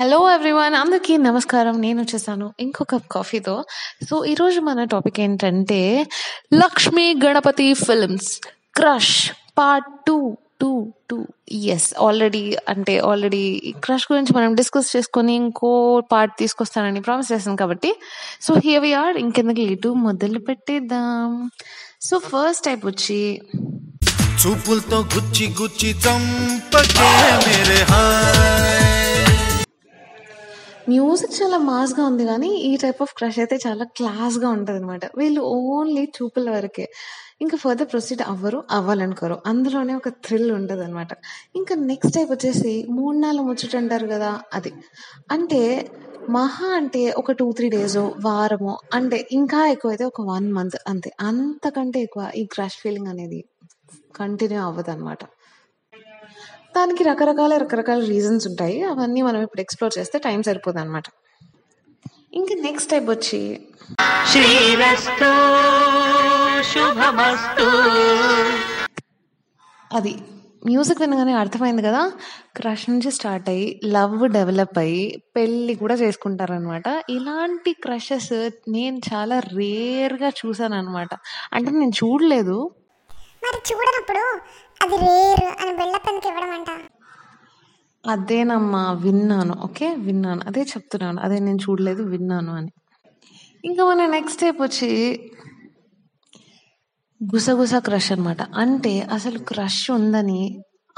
Hello everyone అందరికీ నమస్కారం. నేను వచ్చేసాను ఇంకో కప్ కాఫీతో సో ఈరోజు మన టాపిక్ ఏంటంటే Lakshmi Ganapathi films crush part two two two yes already అంటే ఆల్రెడీ క్రష్ గురించి మనం డిస్కస్ చేసుకొని ఇంకో పార్ట్ తీసుకొస్తానని ప్రామిస్ చేశాను కాబట్టి. సో హియర్ వి ఆర్ ఇంకెందుకు లేటు? మొదలు పెట్టేద్దాం. సో ఫస్ట్ టైప్ వచ్చి చూపులతో గుచ్చి గుచ్చి చంపకే మేరే హాయ్. మ్యూజిక్ చాలా మాస్గా ఉంది కానీ ఈ టైప్ ఆఫ్ క్రష్ అయితే చాలా క్లాస్గా ఉంటుంది అనమాట వీళ్ళు ఓన్లీ చూపుల వరకే. ఇంకా ఫర్దర్ ప్రొసీడ్ అవ్వరు అవ్వాలనుకోరు. అందులోనే ఒక థ్రిల్ ఉంటుంది అనమాట ఇంకా నెక్స్ట్ టైప్ వచ్చేసి మూడు నాలుగు ముచ్చట అంటారు కదా అది. అంటే మహా అంటే ఒక టూ త్రీ డేస్ వారము అంటే ఇంకా ఎక్కువ అయితే ఒక వన్ మంత్ అంతే. అంతకంటే ఎక్కువ ఈ క్రష్ ఫీలింగ్ అనేది కంటిన్యూ అవ్వదు అనమాట దానికి రకరకాల రకరకాల రీజన్స్ ఉంటాయి. అవన్నీ మనం ఇప్పుడు ఎక్స్ప్లోర్ చేస్తే టైం సరిపోదు అనమాట ఇంకా నెక్స్ట్ టైప్ వచ్చి శ్రీరస్తు శుభమస్తు. అది మ్యూజిక్ వినగానే అర్థమైంది కదా? క్రష్ నుంచి స్టార్ట్ అయ్యి లవ్ డెవలప్ అయ్యి పెళ్ళి కూడా చేసుకుంటారనమాట ఇలాంటి క్రషెస్ నేను చాలా రేర్గా చూసాను అనమాట అంటే నేను చూడలేదు. మరి చూడనప్పుడు అది రేర్ అని బిల్డప్ ఇవ్వడం అంట అదేనమ్మా విన్నాను. ఓకే విన్నాను. అదే చెప్తున్నాను. అదే నేను చూడలేదు విన్నాను అని. ఇంకా మన నెక్స్ట్ స్టెప్ వచ్చి గుసగుస క్రష్ అనమాట అంటే అసలు క్రష్ ఉందని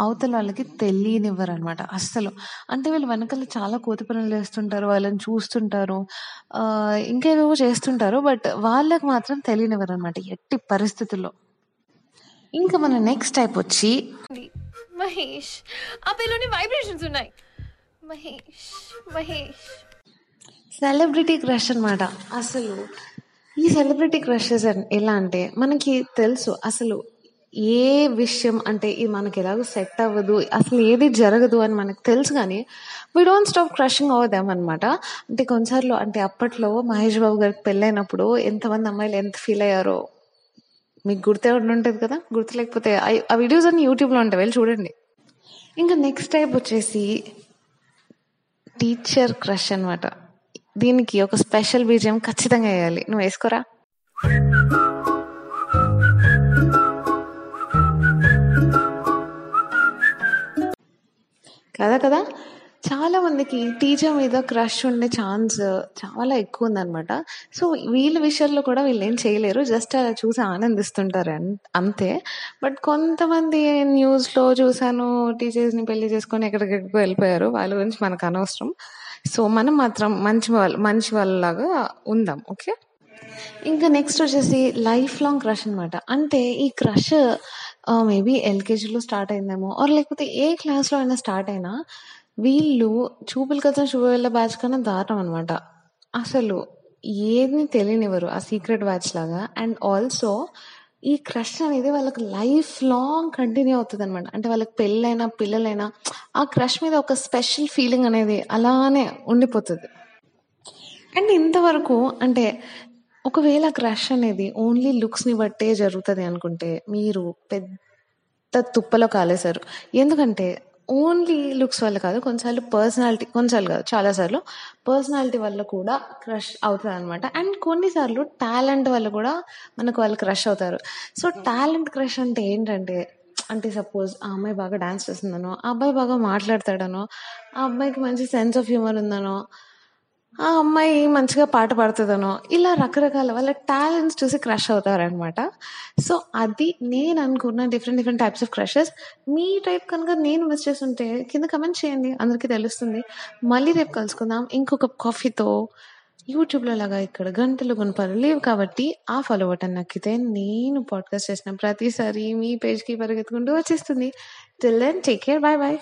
అవతల వాళ్ళకి తెలియనివ్వరు అనమాట అస్సలు. అంటే వీళ్ళు వెనకాల చాలా కోతి పనులు చేస్తుంటారు వాళ్ళని చూస్తుంటారు. ఇంకేవేవో చేస్తుంటారు బట్ వాళ్ళకి మాత్రం తెలియనివ్వరు అనమాట ఎట్టి పరిస్థితుల్లో. ఇంకా మన నెక్స్ట్ టైప్ వచ్చి మహేష్ ఆ పిల్లోని వైబ్రేషన్స్ ఉన్నాయి. మహేష్ మహేష్. సెలబ్రిటీ క్రష్ అన్నమాట. అసలు ఈ సెలబ్రిటీ క్రషెస్ ఎలా అంటే మనకి తెలుసు అసలు ఏ విషయం అంటే ఇది మనకి ఎలాగో సెట్ అవ్వదు అసలు ఏది జరగదు అని మనకు తెలుసు కానీ వీ డోంట్ స్టాప్ క్రషింగ్ అవుదాం అనమాట అంటే కొన్నిసార్లు అంటే అప్పట్లో మహేష్ బాబు గారికి పెళ్ళైనప్పుడు ఎంతమంది అమ్మాయిలు ఎంత ఫీల్ అయ్యారో మీకు గుర్తే ఉంటుంది కదా? గుర్తు లేకపోతే ఆ- వీడియోస్ అన్ని యూట్యూబ్లో ఉంటాయి వెళ్ళి చూడండి. ఇంకా నెక్స్ట్ టైప్ వచ్చేసి టీచర్ క్రష్ అన్నమాట. దీనికి ఒక స్పెషల్ బీజియం ఖచ్చితంగా వేయాలి. నువ్వు వేసుకోరా? కదా కదా? మందికి టీచర్ మీద క్రష్ ఉండే ఛాన్స్ చాలా ఎక్కువ ఉందనమాట సో వీళ్ళ విషయాల్లో కూడా వీళ్ళు ఏం చేయలేరు. జస్ట్ అలా చూసి ఆనందిస్తుంటారు అంతే. బట్ కొంతమంది న్యూస్లో చూసాను టీచర్స్ని పెళ్ళి చేసుకొని ఎక్కడికెక్కడికో వెళ్ళిపోయారు. వాళ్ళ గురించి మనకు అనవసరం. సో మనం మాత్రం మంచి వాళ్ళు మంచి వాళ్ళలాగా ఉందాం ఓకే? ఇంకా నెక్స్ట్ వచ్చేసి లైఫ్ లాంగ్ క్రష్ అనమాట అంటే ఈ క్రష్ మేబీ ఎల్కేజీలో స్టార్ట్ అయిందేమో ఆర్ లేకపోతే ఏ క్లాస్లో అయినా స్టార్ట్ అయినా వీళ్ళు చూపులు కదా శుభవేళ్ళ బ్యాచ్ కన్నా దారుణం అనమాట అసలు ఏది తెలియనివ్వరు ఆ సీక్రెట్ బ్యాచ్ లాగా. అండ్ ఆల్సో ఈ క్రష్ అనేది వాళ్ళకి లైఫ్ లాంగ్ కంటిన్యూ అవుతుంది అనమాట అంటే వాళ్ళకి పెళ్ళైనా పిల్లలైనా ఆ క్రష్ మీద ఒక స్పెషల్ ఫీలింగ్ అనేది అలానే ఉండిపోతుంది. అండ్ ఇంతవరకు అంటే ఒకవేళ క్రష్ అనేది ఓన్లీ లుక్స్ని బట్టే జరుగుతుంది అనుకుంటే మీరు పెద్ద తుప్పలో కాలేశారు. ఎందుకంటే ఓన్లీ లుక్స్ వల్ల కాదు కొన్నిసార్లు పర్సనాలిటీ కొన్నిసార్లు కాదు చాలాసార్లు పర్సనాలిటీ వల్ల కూడా క్రష్ అవుతుంది అనమాట అండ్ కొన్నిసార్లు టాలెంట్ వల్ల కూడా మనకు వాళ్ళు క్రష్ అవుతారు. సో టాలెంట్ క్రష్ అంటే ఏంటంటే అంటే సపోజ్ ఆ అమ్మాయి బాగా డాన్స్ చేస్తుందనో ఆ అబ్బాయి బాగా మాట్లాడతాడనో ఆ అబ్బాయికి మంచి సెన్స్ ఆఫ్ హ్యూమర్ ఉందనో ఆ అమ్మాయి మంచిగా పాట పాడుతుందనో. ఇలా రకరకాల వాళ్ళ టాలెంట్స్ చూసి క్రష్ అవుతారనమాట సో అది నేను అనుకున్న different different types of crushes me type కనుక నేను మిస్ చేస్తుంటే కింద కమెంట్ చేయండి. అందరికీ తెలుస్తుంది. మళ్ళీ రేపు కలుసుకుందాం. ఇంకొక కాఫీతో యూట్యూబ్లో లాగా ఇక్కడ గంటలు గుణపాలు లేవు కాబట్టి ఆ ఫాలో బటన్ నక్కితే నేను పాడ్కాస్ట్ చేసిన ప్రతిసారి మీ పేజ్కి పరిగెత్తుకుంటూ వచ్చేస్తుంది. Till then take care bye bye